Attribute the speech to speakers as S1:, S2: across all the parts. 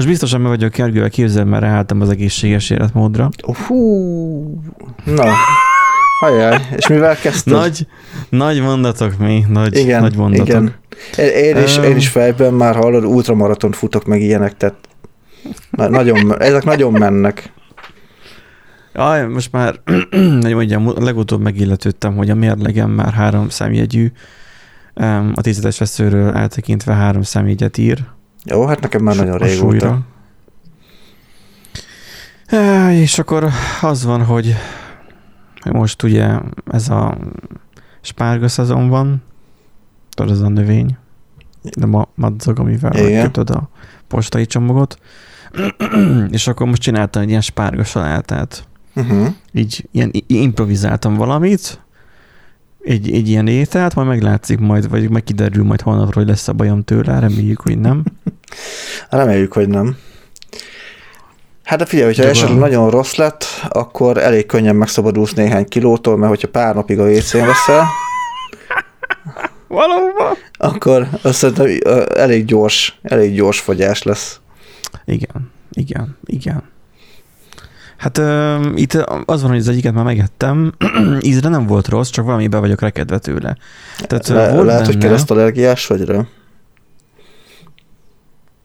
S1: Most biztosan meg vagyok Gergővel képzel, mert ráálltam az egészséges életmódra.
S2: Hú, na, Hajjaj, és mivel kezdted?
S1: Nagy, nagy mondatok mi, nagy, igen, nagy mondatok. Igen.
S2: Én is, én is fejben már hallod, ultramaraton futok meg ilyenek, tehát nagyon, ezek nagyon mennek.
S1: Aj, most már, hogy mondjam, legutóbb megilletődtem, hogy a mérlegem már három számjegyű, a tízedes veszőről eltekintve három számjegyet ír.
S2: Jó, hát nekem már nagyon régóta.
S1: És akkor az van, hogy most ugye ez a spárga szezon van, tudod, ez a növény, de ma madzag, amivel kötöd a postai csomagot, és akkor most csináltam egy ilyen spárga salátát. Uh-huh. Így ilyen improvizáltam valamit, egy, egy ilyen ételt, majd meglátszik majd, vagy meg kiderül majd holnapról, hogy lesz a bajom tőle, reméljük, hogy nem.
S2: Reméljük, hogy nem. Hát de figyelj, hogyha esetleg nagyon rossz lett, akkor elég könnyen megszabadulsz néhány kilótól, mert hogyha pár napig a vécén veszel,
S1: Valóban.
S2: Akkor azt szerintem elég gyors, elég gyors fogyás lesz.
S1: Igen, igen, igen. Hát uh, itt az van, hogy az egyiket már megettem, ízre nem volt rossz, csak valami be vagyok rekedve tőle.
S2: Tehát, Le, volt lehet, benne... hogy keresztallergiás vagy rá?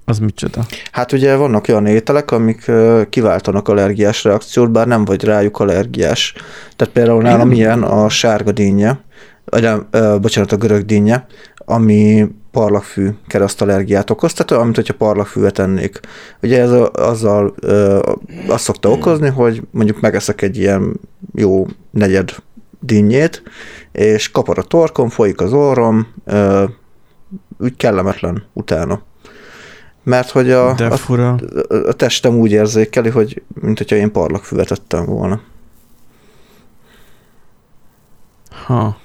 S1: Az micsoda?
S2: Hát ugye vannak olyan ételek, amik kiváltanak allergiás reakciót, bár nem vagy rájuk allergiás. Tehát például nálam ilyen a sárga dinnye, vagy nem, bocsánat, a görög dinnye, ami parlagfű keresztallergiát okoz, tehát olyan, mint hogyha parlagfűvet ennék. Ugye ez a, azzal ö, azt szokta okozni, hogy mondjuk megeszek egy ilyen jó negyed dinnyét, és kapar a torkom, folyik az orrom, ö, úgy kellemetlen utána mert hogy a,
S1: De fura.
S2: a, a testem úgy érzékeli, hogy mint hogyha én parlagfüvet ettem volna.
S1: Ha.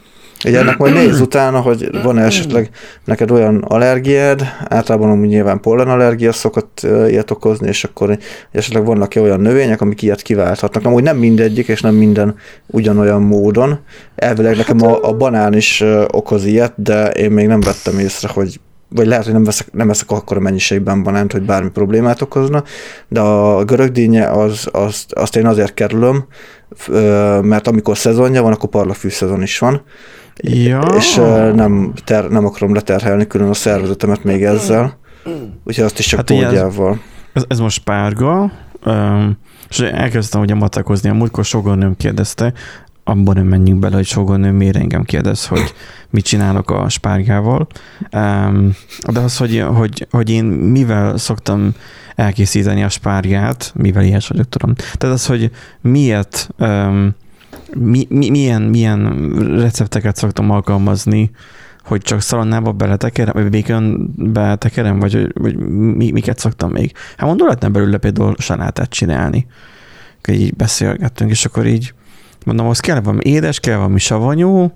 S2: Ugye ennek majd néz utána, hogy van -e esetleg neked olyan allergiád, általában amúgy nyilván pollenallergia szokott ilyet okozni, és akkor esetleg vannak-e olyan növények, amik ilyet kiválthatnak. Amúgy nem mindegyik, és nem minden ugyanolyan módon. Elvileg nekem a, a banán is okoz ilyet, de én még nem vettem észre, hogy vagy lehet, hogy nem, veszek, nem veszek akkor a mennyiségben banánt, hogy bármi problémát okozna, de a görögdínye az, az, azt én azért kerülöm, mert amikor szezonja van, akkor parlafű szezon is van,
S1: ja.
S2: és nem, ter, nem akarom leterhelni külön a szervezetemet még ezzel, úgyhogy azt is csak hát tódjával.
S1: Ez, ez most párga, és elkezdtem ugye matakozni, a múltkor sokan nem kérdezte, abban nem menjünk bele, hogy sokan miért engem kérdez, hogy mit csinálok a spárgával. De az, hogy, hogy, hogy én mivel szoktam elkészíteni a spárgát, mivel ilyes vagyok, tudom. Tehát az, hogy miért, mi, mi, milyen, milyen recepteket szoktam alkalmazni, hogy csak szalonnába beletekerem, vagy békönbe tekerem, vagy, vagy mi, miket szoktam még. Hát mondom, lehetne belőle például salátát csinálni. Így beszélgettünk, és akkor így mondom, az kell valami édes, kell valami savanyú,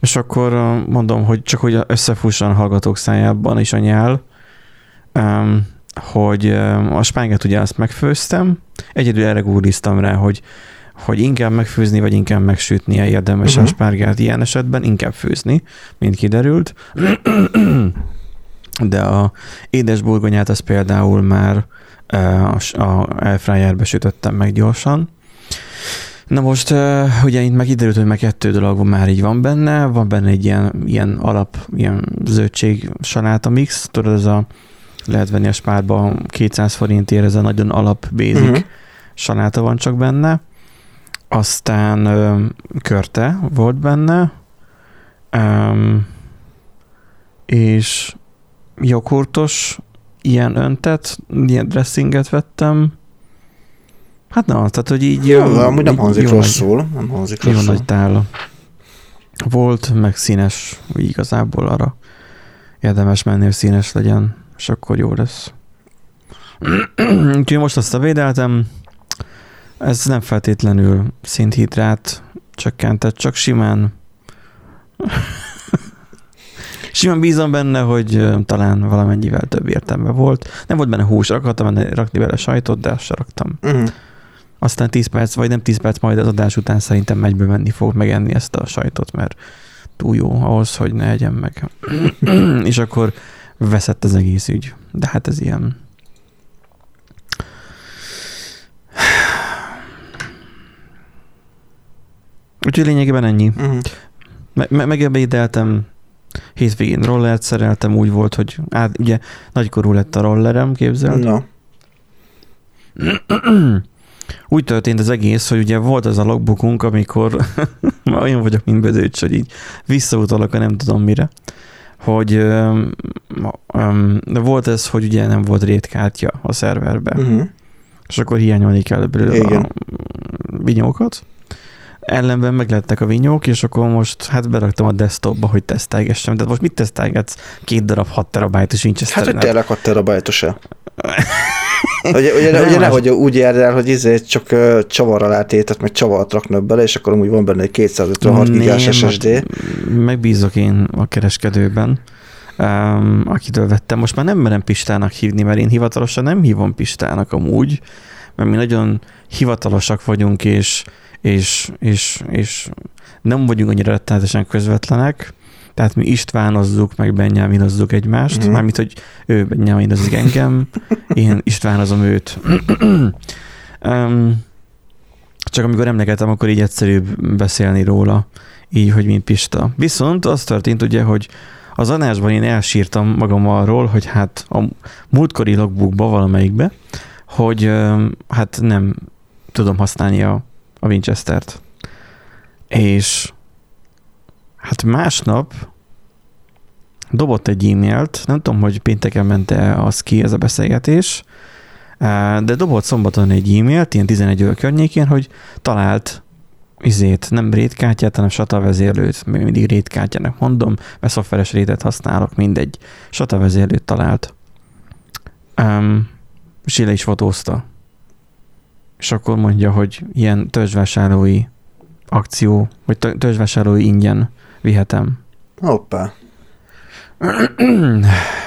S1: és akkor mondom, hogy csak hogy összefusson a hallgatók szájában is a nyál, hogy a spáget ugye azt megfőztem, egyedül erre gúriztam rá, hogy, hogy inkább megfőzni, vagy inkább megsütni érdemes uh-huh. a mhm. spárgát ilyen esetben, inkább főzni, mint kiderült. De a édes burgonyát az például már a, a airfryerbe sütöttem meg gyorsan, Na most ugye itt meg kiderült, hogy meg kettő dolog már így van benne, van benne egy ilyen, ilyen alap, ilyen zöldség saláta mix, tudod, ez a lehet venni a spárba 200 forintért, ez a nagyon alap basic uh-huh. saláta van csak benne. Aztán uh, körte volt benne, um, és joghurtos ilyen öntet, ilyen dressinget vettem, Hát na, tehát, hogy így...
S2: Jó, jó amúgy nem hangzik rosszul. Nem hangzik
S1: jó rosszul. nagy tála. Volt, meg színes, úgy igazából arra érdemes menni, hogy színes legyen, és akkor jó lesz. Úgyhogy most azt a védeltem, ez nem feltétlenül szinthidrát csökkentett, csak simán simán bízom benne, hogy talán valamennyivel több értelme volt. Nem volt benne hús, akartam rakni bele sajtot, de azt sem raktam. Uh-huh aztán 10 perc, vagy nem 10 perc, majd az adás után szerintem megyből menni fog megenni ezt a sajtot, mert túl jó ahhoz, hogy ne egyen meg. és akkor veszett az egész ügy. De hát ez ilyen. Úgyhogy lényegében ennyi.
S2: Uh-huh.
S1: Me- me- megebédeltem, hétvégén rollert szereltem, úgy volt, hogy át, ugye nagykorú lett a rollerem, képzeld.
S2: Na.
S1: Úgy történt az egész, hogy ugye volt az a logbookunk, amikor olyan vagyok, mint Bödőcs, hogy így visszautalok a nem tudom mire, hogy öm, öm, de volt ez, hogy ugye nem volt rétkártya a szerverbe,
S2: uh-huh.
S1: és akkor hiányolni kell belőle
S2: Igen.
S1: a vinyókat. Ellenben meglettek a vinyók, és akkor most hát beraktam a desktopba, hogy tesztelgessem. De most mit tesztelgetsz? Két darab 6 terabájtos Winchester.
S2: Hát, hogy tényleg 6 terabájtos-e? Ugye, ugye,
S1: Nem,
S2: ugye nehogy úgy járd el, hogy izé csak uh, csavar alá tétet, meg csavart raknak bele, és akkor amúgy van benne egy 256 gigás SSD.
S1: Megbízok én a kereskedőben, um, akitől vettem. Most már nem merem Pistának hívni, mert én hivatalosan nem hívom Pistának amúgy, mert mi nagyon hivatalosak vagyunk, és, és, és, és nem vagyunk annyira rettenetesen közvetlenek, tehát mi Istvánozzuk, meg Benyáminozzuk egymást, uh-huh. mármint, hogy ő Benyáminozik engem, én Istvánozom őt. um, csak amikor emlegetem, akkor így egyszerűbb beszélni róla, így, hogy mint Pista. Viszont az történt ugye, hogy az adásban én elsírtam magam arról, hogy hát a múltkori logbookba valamelyikbe, hogy hát nem tudom használni a, a Winchester-t. És hát másnap dobott egy e-mailt, nem tudom, hogy pénteken ment-e az ki, ez a beszélgetés, eh, de dobott szombaton egy e-mailt, ilyen 11 óra környékén, hogy talált izét, nem rétkártyát, hanem SATA vezérlőt, még mindig rétkártyának mondom, mert szoftveres rétet használok, mindegy. SATA vezérlőt talált. Um, és le is fotózta. És akkor mondja, hogy ilyen törzsvásárlói akció, vagy tö- törzsvásárlói ingyen vihetem.
S2: Hoppá.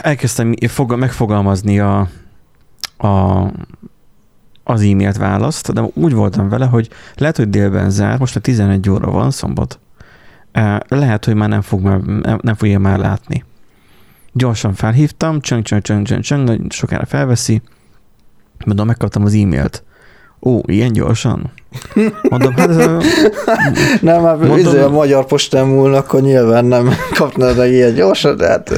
S1: Elkezdtem fog- megfogalmazni a, a, az e-mailt választ, de úgy voltam vele, hogy lehet, hogy délben zár, most a 11 óra van, szombat. Eh, Lehet, hogy már nem, fog már, nem, fogja már látni. Gyorsan felhívtam, csöng, csöng, csöng, csöng, csöng, sokára felveszi, mondom, megkaptam az e-mailt. Ó, ilyen gyorsan? Mondom, hát
S2: Nem, hát
S1: Mondom-
S2: izé a magyar postán múlna, akkor nyilván nem kapnád meg ilyen gyorsan, de hát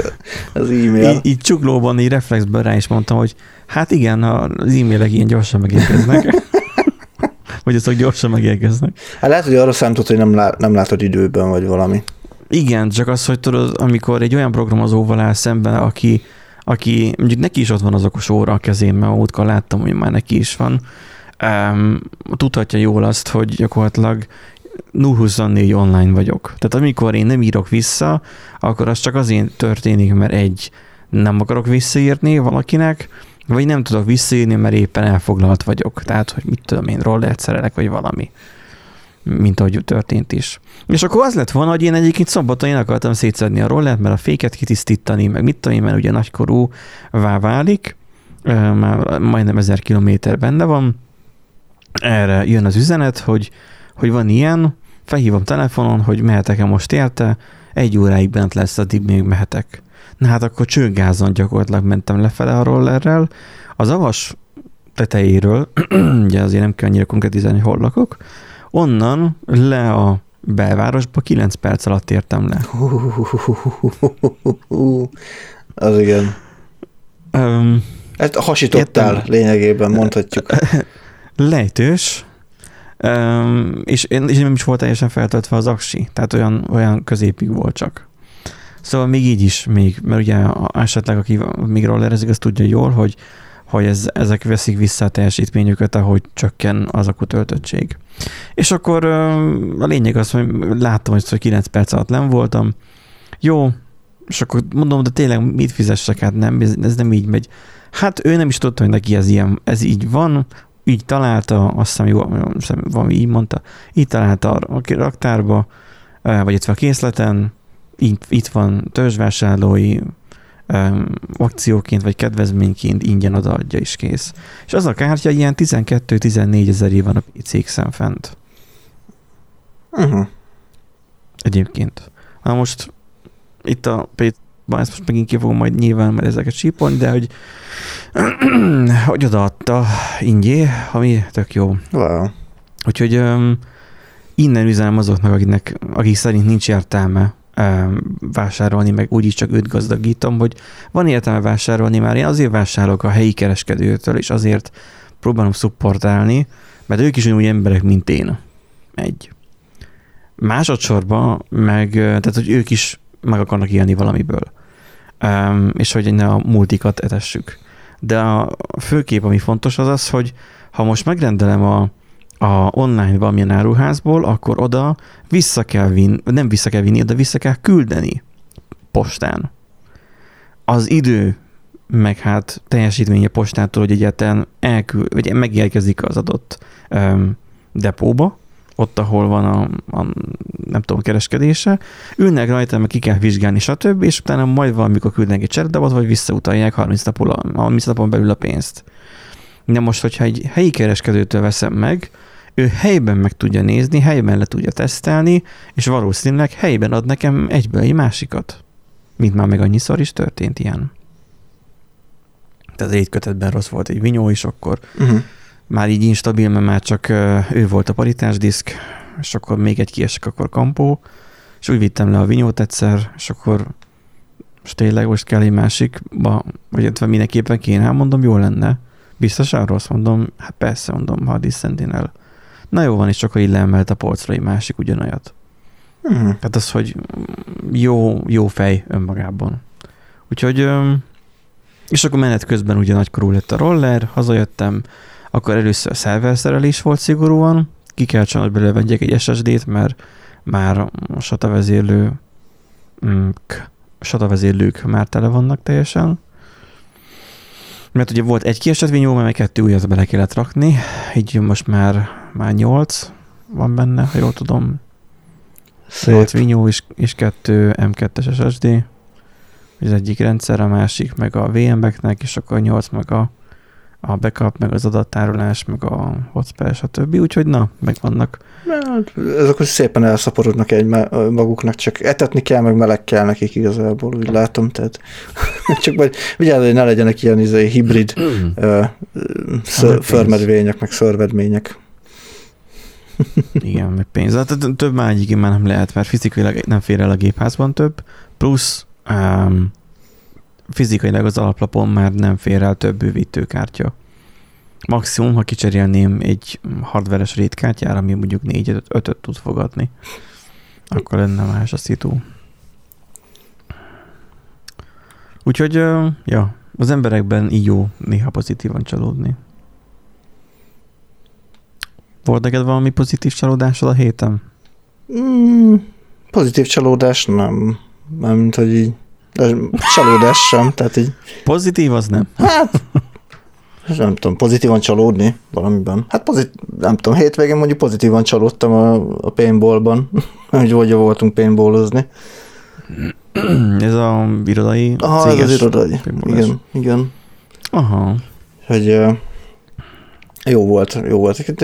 S2: az e-mail.
S1: így, így csuklóban, így reflexből rá is mondtam, hogy hát igen, az e-mailek ilyen gyorsan megérkeznek. Vagy azok gyorsan megérkeznek.
S2: Hát lehet, hogy arra számított, hogy nem, lá- nem látod időben, vagy valami.
S1: Igen, csak az, hogy tudod, amikor egy olyan programozóval áll szemben, aki, aki mondjuk neki is ott van az okos óra a kezén, mert múltkor láttam, hogy már neki is van, tudhatja jól azt, hogy gyakorlatilag 0-24 online vagyok. Tehát amikor én nem írok vissza, akkor az csak azért történik, mert egy, nem akarok visszaírni valakinek, vagy nem tudok visszaírni, mert éppen elfoglalt vagyok. Tehát, hogy mit tudom én, rollert szerelek, vagy valami. Mint ahogy történt is. És akkor az lett volna, hogy én egyébként szombaton én akartam szétszedni a rollert, mert a féket kitisztítani, meg mit tudom én, mert ugye nagykorúvá válik, már majdnem ezer kilométer benne van. Erre jön az üzenet, hogy, hogy van ilyen, felhívom telefonon, hogy mehetek-e most érte, egy óráig bent lesz, addig még mehetek. Na hát akkor csőgázon gyakorlatilag mentem lefele a rollerrel, az avas tetejéről, ugye azért nem kell annyira konkrétizálni, hogy hol lakok, onnan le a belvárosba 9 perc alatt értem le.
S2: Az igen.
S1: Um,
S2: Ezt hasítottál
S1: Értem.
S2: lényegében, mondhatjuk.
S1: lejtős, um, és, én- és nem is volt teljesen feltöltve az aksi, tehát olyan, olyan középig volt csak. Szóval még így is, még, mert ugye esetleg aki még rollerezik, az tudja jól, hogy, hogy ez, ezek veszik vissza a teljesítményüket, ahogy csökken az akutöltöttség. És akkor a lényeg az, hogy láttam, hogy 9 perc alatt nem voltam. Jó, és akkor mondom, de tényleg mit fizessek, hát nem, ez, ez nem így megy. Hát ő nem is tudta, hogy neki ez ilyen, ez így van, így találta, azt hiszem, jó, hiszem, valami így mondta, így találta a raktárba, vagy itt a készleten, itt, itt van törzsvásárlói akcióként, vagy kedvezményként ingyen odaadja is kész. És az a kártya ilyen 12-14 ezeré van a PC-n fent
S2: Uh-huh.
S1: egyébként. Na most itt a PC ezt most megint ki fogom majd nyilván, mert ezeket sípolni, de hogy, hogy odaadta ingyé, ami tök jó.
S2: Wow.
S1: Úgyhogy um, innen üzenem azoknak, akiknek, akik szerint nincs értelme vásárolni, meg úgyis csak őt gazdagítom, hogy van értelme vásárolni, már én azért vásárolok a helyi kereskedőtől, és azért próbálom szupportálni, mert ők is úgy emberek, mint én. Egy. Másodszorban meg, tehát hogy ők is meg akarnak élni valamiből. És hogy ne a multikat etessük. De a főkép, ami fontos, az az, hogy ha most megrendelem a, a online valamilyen áruházból, akkor oda vissza kell vinni, nem vissza kell vinni, oda vissza kell küldeni postán. Az idő, meg hát teljesítménye postától, hogy egyáltalán elküld, vagy megérkezik az adott um, depóba, ott, ahol van a, a nem tudom, kereskedése, ülnek rajta, meg ki kell vizsgálni, stb., és utána majd valamikor küldnek egy cseredabot, vagy visszautalják 30, napon, 30 napon belül a pénzt. De most, hogyha egy helyi kereskedőtől veszem meg, ő helyben meg tudja nézni, helyben le tudja tesztelni, és valószínűleg helyben ad nekem egyből egy másikat. Mint már meg annyiszor is történt ilyen. Tehát egy kötetben rossz volt egy vinyó is, akkor uh-huh. Már így instabil, mert már csak ő volt a paritásdiszk, és akkor még egy kiesek, akkor kampó, és úgy vittem le a vinyót egyszer, és akkor most tényleg most kell egy másikba, vagy mindenképpen kéne, mondom, jó lenne. Biztosan rossz, mondom, hát persze, mondom, ha a Sentinel. Na jó van, és csak így leemelt a polcra egy másik ugyanolyat. Hmm. Hát az, hogy jó, jó fej önmagában. Úgyhogy, és akkor menet közben ugye nagykorú lett a roller, hazajöttem, akkor először a szerverszerelés volt szigorúan, ki kell csinálni, hogy belevegyek egy SSD-t, mert már a SATA vezérlő, mm, SATA vezérlők már tele vannak teljesen. Mert ugye volt egy kiesett vinyó, mert kettő újat bele kellett rakni, így most már, már nyolc van benne, ha jól tudom. Szép. 8 vinyó és, és kettő M2-es SSD. Az egyik rendszer, a másik meg a VM-eknek, és akkor 8 meg a a backup, meg az adattárolás, meg a hotspot, stb. Úgyhogy na, megvannak.
S2: Hát, ezek szépen elszaporodnak egy maguknak, csak etetni kell, meg meleg kell nekik igazából, úgy látom, tehát csak majd vigyázz, hogy ne legyenek ilyen izé, hibrid uh, förmedvények, meg szörvedmények.
S1: Igen, meg pénz. Hát több már egyik már nem lehet, mert fizikailag nem fér el a gépházban több, plusz um, fizikailag az alaplapon már nem fér el több bővítőkártya. Maximum, ha kicserélném egy hardveres rétkártyára, ami mondjuk 4-5-öt tud fogadni, akkor lenne más a szitu. Úgyhogy, ja, az emberekben így jó néha pozitívan csalódni. Volt neked valami pozitív csalódásod a héten?
S2: Mm, pozitív csalódás nem. Nem, mint hogy így de csalódás sem, tehát így...
S1: Pozitív az nem?
S2: Hát, nem tudom, pozitívan csalódni valamiben. Hát pozit, nem tudom, hétvégén mondjuk pozitívan csalódtam a, a paintballban, hogy vagy voltunk paintballozni.
S1: Ez a irodai
S2: Aha, ez az irodai. Igen, igen.
S1: Aha.
S2: Hogy jó volt, jó volt.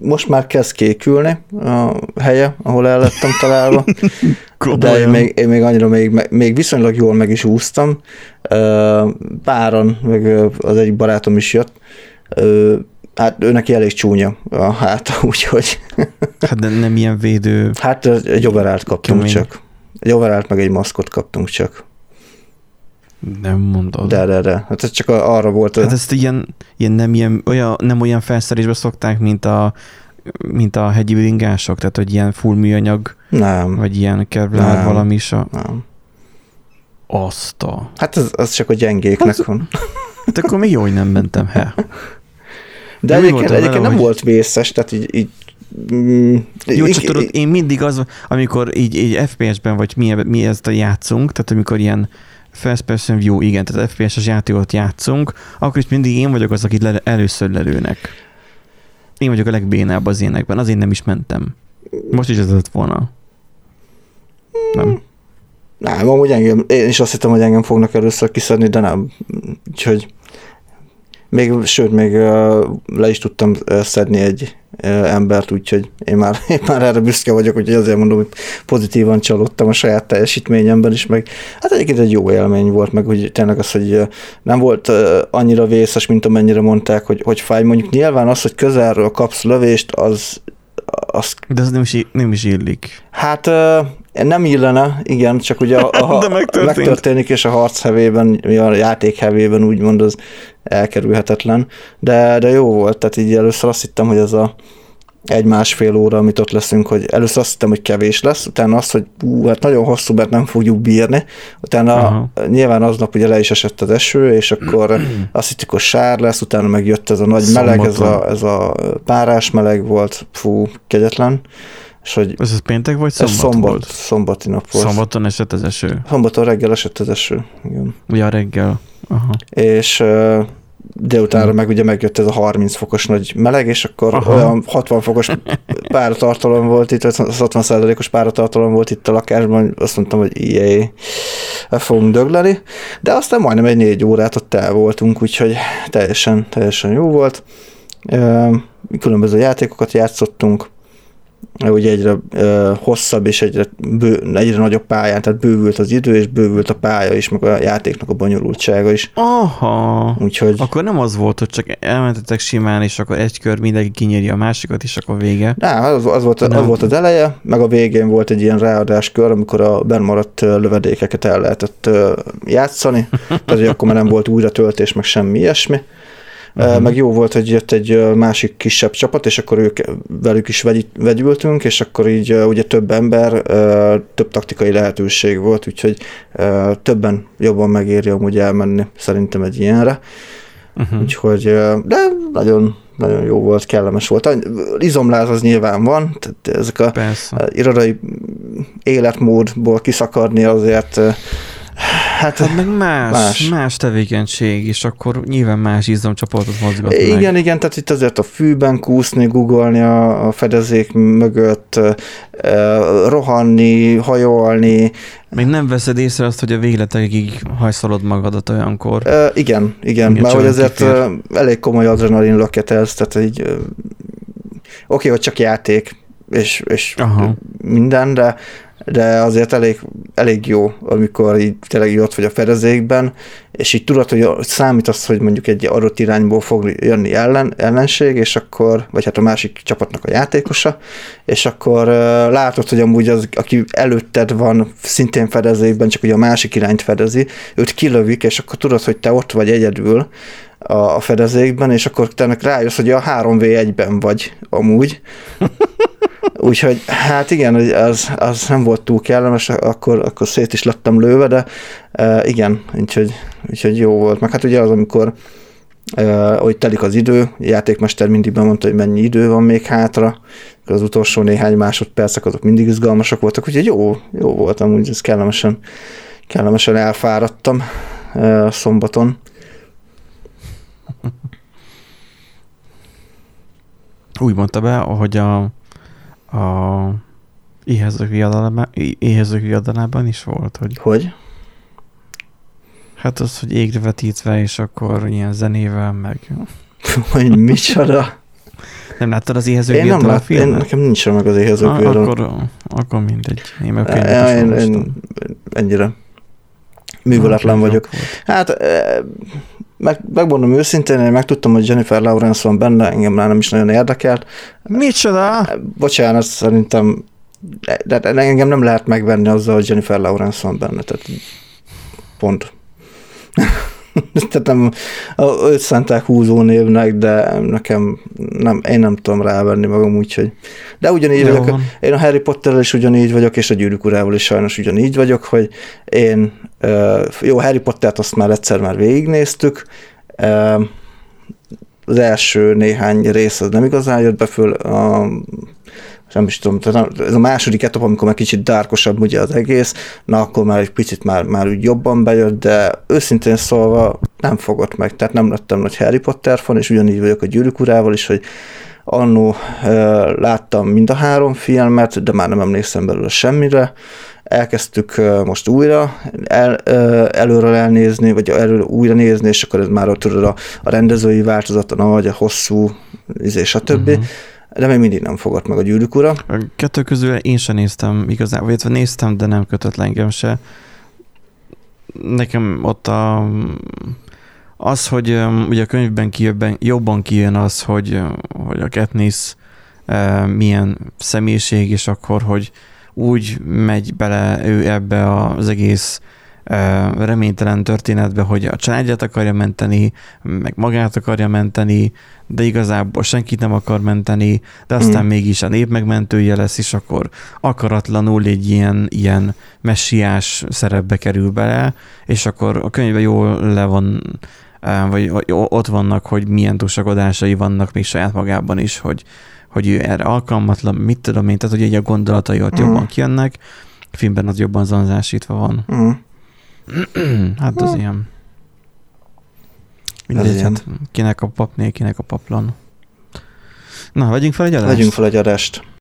S2: Most már kezd kékülni a helye, ahol el lettem találva, de én még, én még annyira még, még viszonylag jól meg is úsztam. Páran, meg az egyik barátom is jött, hát ő neki elég csúnya a háta, úgyhogy...
S1: Hát de nem ilyen védő...
S2: Hát egy overált kaptunk kemény. csak. Egy overált meg egy maszkot kaptunk csak.
S1: Nem mondod.
S2: De, de, de. Hát ez csak arra volt.
S1: Hát ezt ilyen, ilyen nem, ilyen, olyan, nem olyan felszerelésbe szokták, mint a, mint a hegyi bringások, tehát hogy ilyen full műanyag,
S2: nem.
S1: vagy ilyen kevlár valami is a...
S2: Nem.
S1: Azt a...
S2: Hát az, az csak a gyengéknek az... van.
S1: Hát akkor még jó, hogy nem mentem, he.
S2: De egyébként, egyébként vele, nem hogy... volt vészes, tehát így, így
S1: Mm, Jó, csak tudod, én mindig az, amikor így, így FPS-ben, vagy mi, mi ezt a játszunk, tehát amikor ilyen first person view, igen, tehát FPS-es játékot játszunk, akkor is mindig én vagyok az, akit le, először lelőnek. Én vagyok a legbénább az énekben, azért nem is mentem. Most is ez lett volna. Nem?
S2: Nem, amúgy engem, én is azt hittem, hogy engem fognak először kiszedni, de nem. Úgyhogy még, sőt, még le is tudtam szedni egy embert, úgyhogy én már, én már erre büszke vagyok, úgyhogy azért mondom, hogy pozitívan csalódtam a saját teljesítményemben is, meg hát egyébként egy jó élmény volt, meg hogy tényleg az, hogy nem volt annyira vészes, mint amennyire mondták, hogy, hogy fáj. Mondjuk nyilván az, hogy közelről kapsz lövést, az azt
S1: De ez nem is, nem is illik.
S2: Hát nem illene, igen, csak ugye a, a,
S1: De megtörtént.
S2: megtörténik, és a harc hevében, a játék hevében úgymond az elkerülhetetlen, de, de jó volt, tehát így először azt hittem, hogy ez a egy-másfél óra, amit ott leszünk, hogy először azt hittem, hogy kevés lesz, utána azt, hogy ú, hát nagyon hosszú, mert nem fogjuk bírni, utána
S1: Aha.
S2: nyilván aznap ugye le is esett az eső, és akkor azt hittük, hogy sár lesz, utána megjött ez a nagy meleg, ez a, ez a párás meleg volt, fú, kegyetlen, és hogy
S1: Ez, ez péntek vagy szombat,
S2: szombat,
S1: volt?
S2: szombati nap volt.
S1: Szombaton esett az eső.
S2: Szombaton reggel esett az eső, igen.
S1: Ugye a reggel. Aha.
S2: És uh, délutánra meg ugye megjött ez a 30 fokos nagy meleg, és akkor
S1: Aha.
S2: Olyan 60 fokos páratartalom volt itt, vagy 60 százalékos páratartalom volt itt a lakásban, azt mondtam, hogy ilyé, el fogunk dögleni, de aztán majdnem egy négy órát ott el voltunk, úgyhogy teljesen, teljesen jó volt. Különböző játékokat játszottunk, ugye egyre ö, hosszabb és egyre, bő, egyre nagyobb pályán, tehát bővült az idő, és bővült a pálya is, meg a játéknak a bonyolultsága is.
S1: Aha.
S2: Úgyhogy
S1: Akkor nem az volt, hogy csak elmentetek simán, és akkor egy kör mindenki kinyírja a másikat, és akkor vége.
S2: Na, az, az, volt,
S1: Nem.
S2: az volt az eleje, meg a végén volt egy ilyen ráadáskör, amikor a benmaradt lövedékeket el lehetett játszani, tehát hogy akkor már nem volt újra töltés, meg semmi ilyesmi. Uh-huh. Meg jó volt, hogy jött egy másik kisebb csapat, és akkor ők, velük is vegy, vegyültünk, és akkor így ugye több ember, több taktikai lehetőség volt, úgyhogy többen jobban megéri amúgy elmenni szerintem egy ilyenre.
S1: Uh-huh.
S2: Úgyhogy, de nagyon, nagyon jó volt, kellemes volt. Izomláz az nyilván van, tehát ezek a
S1: Persze.
S2: irodai életmódból kiszakadni azért, hát
S1: Hát meg más,
S2: Más.
S1: más, tevékenység, és akkor nyilván más izomcsoportot mozgat
S2: igen, igen, tehát itt azért a fűben kúszni, googolni a, a fedezék mögött, rohanni, hajolni,
S1: Még nem veszed észre azt, hogy a végletekig hajszolod magadat olyankor.
S2: Ö, igen, igen,
S1: Igen,
S2: mert hogy azért
S1: kifér.
S2: elég komoly adrenalin löket ez, tehát így oké, hogy csak játék, és, és
S1: Aha.
S2: minden, de, de azért elég, elég jó, amikor így tényleg ott vagy a fedezékben, és így tudod, hogy számítasz, hogy mondjuk egy adott irányból fog jönni ellen, ellenség, és akkor, vagy hát a másik csapatnak a játékosa, és akkor ö, látod, hogy amúgy az, aki előtted van, szintén fedezékben, csak ugye a másik irányt fedezi, őt kilövik, és akkor tudod, hogy te ott vagy egyedül a, fedezékben, és akkor te rájössz, hogy a 3v1-ben vagy amúgy, Úgyhogy hát igen, az, az nem volt túl kellemes, akkor, akkor szét is lettem lőve, de uh, igen, úgyhogy, úgyhogy jó volt. Meg hát ugye az, amikor uh, hogy telik az idő, a játékmester mindig bemondta, hogy mennyi idő van még hátra, az utolsó néhány másodpercek azok mindig izgalmasak voltak, úgyhogy jó, jó voltam, úgy ez kellemesen, kellemesen elfáradtam uh, szombaton.
S1: Úgy mondta be, hogy a, a éhezők viadalában, éhezők viadalában is volt, hogy
S2: Hogy?
S1: hát az, hogy égre vetítve, és akkor ilyen zenével, meg...
S2: Hogy micsoda?
S1: Nem láttad az éhezők
S2: Én nem
S1: viadal a
S2: lát, én, nekem nincs meg az éhezők viadal.
S1: akkor, akkor mindegy. Én meg
S2: Én,
S1: könyvet
S2: én, én ennyire műveletlen vagyok. Hát eh, meg, megmondom őszintén, én megtudtam, hogy Jennifer Lawrence van benne, engem már nem is nagyon érdekelt.
S1: Micsoda?
S2: Bocsánat, szerintem de, de engem nem lehet megvenni azzal, hogy Jennifer Lawrence van benne, tehát pont. tehát nem, őt szánták húzó névnek, de nekem nem, én nem tudom rávenni magam, úgyhogy. De ugyanígy
S1: Jó
S2: vagyok, én a Harry Potterrel is ugyanígy vagyok, és a Gyűrűk Urával is sajnos ugyanígy vagyok, hogy én, jó, Harry Pottert azt már egyszer már végignéztük, az első néhány rész az nem igazán jött be föl, a, nem is tudom, tehát ez a második etap, amikor már kicsit dárkosabb ugye az egész, na akkor már egy picit már, már úgy jobban bejött, de őszintén szólva nem fogott meg, tehát nem lettem nagy Harry Potter fan, és ugyanígy vagyok a Gyűrűk Urával is, hogy annó ö, láttam mind a három filmet, de már nem emlékszem belőle semmire. Elkezdtük most újra el, előről elnézni, vagy előről újra nézni, és akkor ez már ott tudod a, a rendezői változat, a nagy, a hosszú, izé, stb. Uh-huh. De még mindig nem fogott meg a gyűrűk ura.
S1: A kettő közül én sem néztem igazából, illetve néztem, de nem kötött le engem se. Nekem ott a, az, hogy ugye a könyvben kijön, jobban kijön az, hogy, hogy a Katniss milyen személyiség, és akkor, hogy úgy megy bele ő ebbe az egész reménytelen történetbe, hogy a családját akarja menteni, meg magát akarja menteni, de igazából senkit nem akar menteni, de aztán mm. mégis a nép megmentője lesz, és akkor akaratlanul egy ilyen, ilyen messiás szerepbe kerül bele, és akkor a könyve jól le van, vagy ott vannak, hogy milyen túlsagodásai vannak még saját magában is, hogy, hogy ő erre alkalmatlan, mit tudom én, tehát hogy egy a gondolatai ott mm. jobban kijönnek, a filmben az jobban zanzásítva van. Mm. hát az ilyen. Mindegy, hát kinek a papné, kinek a paplan. Na, vegyünk fel egy adást?
S2: Vegyünk fel egy adást.